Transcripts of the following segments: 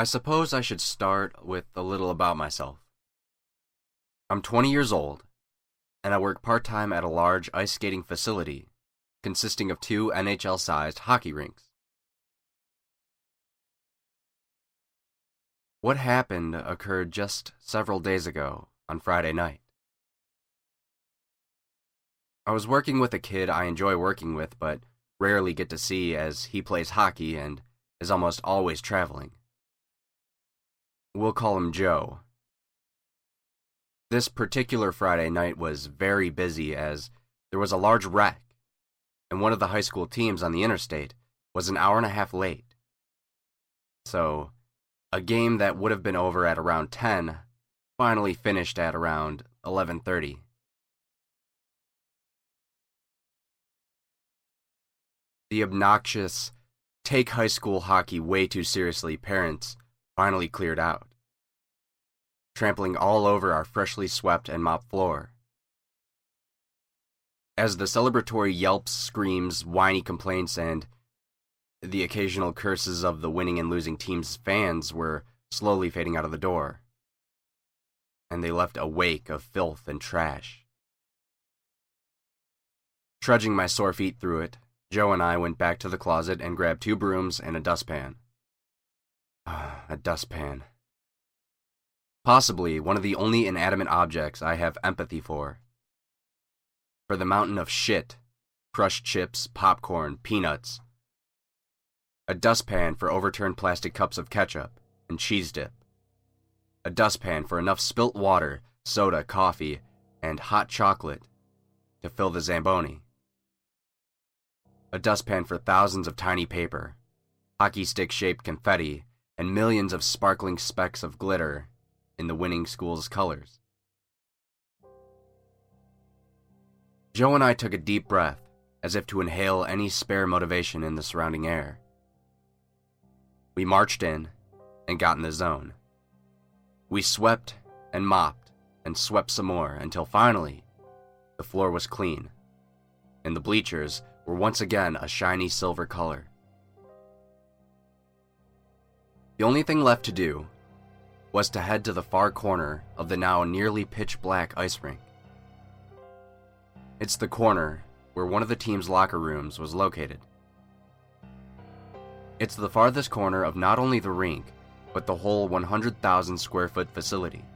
I suppose I should start with a little about myself. I'm 20 years old, and I work part time at a large ice skating facility consisting of two NHL sized hockey rinks. What happened occurred just several days ago on Friday night. I was working with a kid I enjoy working with but rarely get to see as he plays hockey and is almost always traveling. We'll call him Joe. This particular Friday night was very busy as there was a large wreck, and one of the high school teams on the interstate was an hour and a half late. So, a game that would have been over at around 10 finally finished at around 11:30. The obnoxious take high school hockey way too seriously parents finally cleared out, trampling all over our freshly swept and mopped floor. As the celebratory yelps, screams, whiny complaints, and the occasional curses of the winning and losing team's fans were slowly fading out of the door, and they left a wake of filth and trash. Trudging my sore feet through it, Joe and I went back to the closet and grabbed two brooms and a dustpan. a dustpan. Possibly one of the only inanimate objects I have empathy for. For the mountain of shit, crushed chips, popcorn, peanuts. A dustpan for overturned plastic cups of ketchup and cheese dip. A dustpan for enough spilt water, soda, coffee, and hot chocolate to fill the Zamboni a dustpan for thousands of tiny paper, hockey stick shaped confetti, and millions of sparkling specks of glitter in the winning school's colors. Joe and I took a deep breath, as if to inhale any spare motivation in the surrounding air. We marched in and got in the zone. We swept and mopped and swept some more until finally the floor was clean, and the bleachers were once again a shiny silver color. The only thing left to do was to head to the far corner of the now nearly pitch black ice rink. It's the corner where one of the team's locker rooms was located. It's the farthest corner of not only the rink, but the whole 100,000 square foot facility.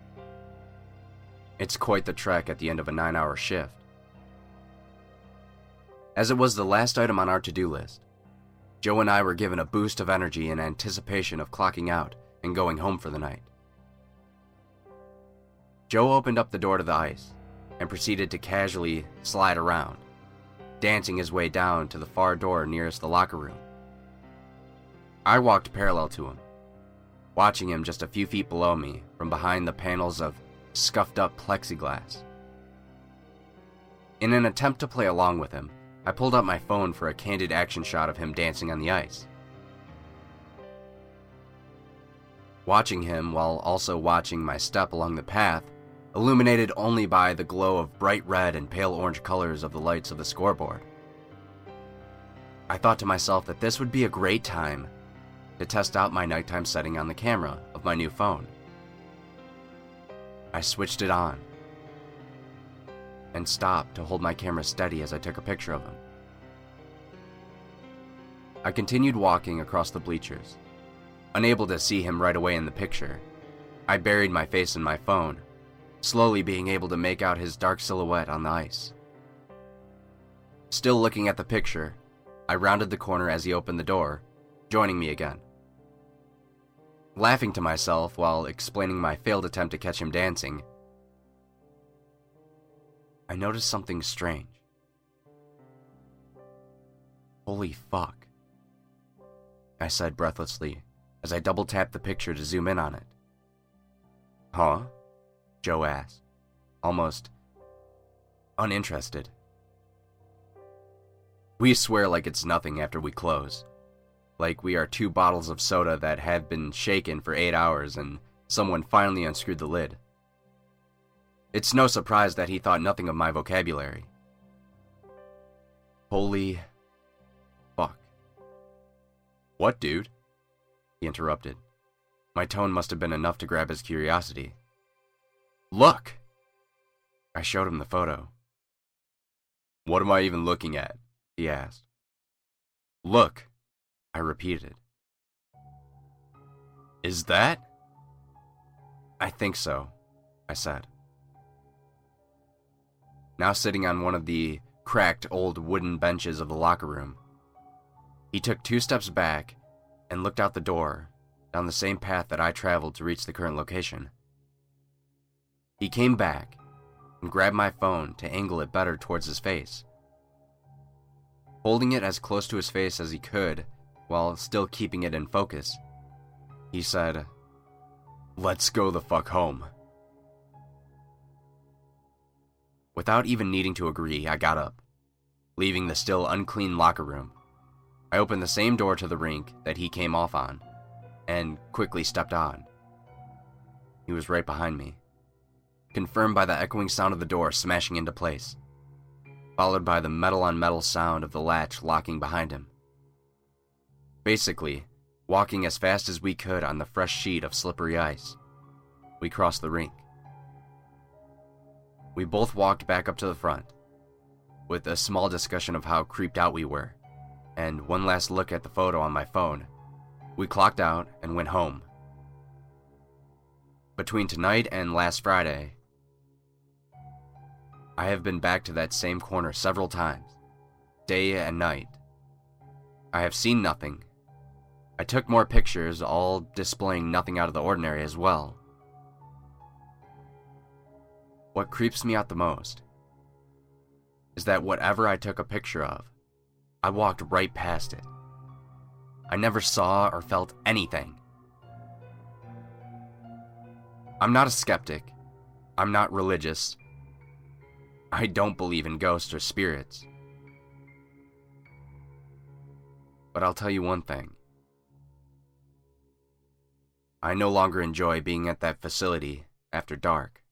It's quite the trek at the end of a nine hour shift as it was the last item on our to do list. Joe and I were given a boost of energy in anticipation of clocking out and going home for the night. Joe opened up the door to the ice and proceeded to casually slide around, dancing his way down to the far door nearest the locker room. I walked parallel to him, watching him just a few feet below me from behind the panels of scuffed up plexiglass. In an attempt to play along with him, I pulled out my phone for a candid action shot of him dancing on the ice. Watching him while also watching my step along the path, illuminated only by the glow of bright red and pale orange colors of the lights of the scoreboard. I thought to myself that this would be a great time to test out my nighttime setting on the camera of my new phone. I switched it on and stopped to hold my camera steady as I took a picture of him. I continued walking across the bleachers. Unable to see him right away in the picture, I buried my face in my phone, slowly being able to make out his dark silhouette on the ice. Still looking at the picture, I rounded the corner as he opened the door, joining me again. Laughing to myself while explaining my failed attempt to catch him dancing, I noticed something strange. Holy fuck. I said breathlessly as I double tapped the picture to zoom in on it. Huh? Joe asked, almost uninterested. We swear like it's nothing after we close. Like we are two bottles of soda that have been shaken for eight hours and someone finally unscrewed the lid. It's no surprise that he thought nothing of my vocabulary. Holy fuck. What, dude? He interrupted. My tone must have been enough to grab his curiosity. Look! I showed him the photo. What am I even looking at? he asked. Look, I repeated. Is that? I think so, I said. Now sitting on one of the cracked old wooden benches of the locker room, he took two steps back and looked out the door down the same path that I traveled to reach the current location. He came back and grabbed my phone to angle it better towards his face. Holding it as close to his face as he could while still keeping it in focus, he said, Let's go the fuck home. Without even needing to agree, I got up, leaving the still unclean locker room. I opened the same door to the rink that he came off on, and quickly stepped on. He was right behind me, confirmed by the echoing sound of the door smashing into place, followed by the metal on metal sound of the latch locking behind him. Basically, walking as fast as we could on the fresh sheet of slippery ice, we crossed the rink. We both walked back up to the front, with a small discussion of how creeped out we were, and one last look at the photo on my phone. We clocked out and went home. Between tonight and last Friday, I have been back to that same corner several times, day and night. I have seen nothing. I took more pictures, all displaying nothing out of the ordinary as well. What creeps me out the most is that whatever I took a picture of, I walked right past it. I never saw or felt anything. I'm not a skeptic. I'm not religious. I don't believe in ghosts or spirits. But I'll tell you one thing. I no longer enjoy being at that facility after dark.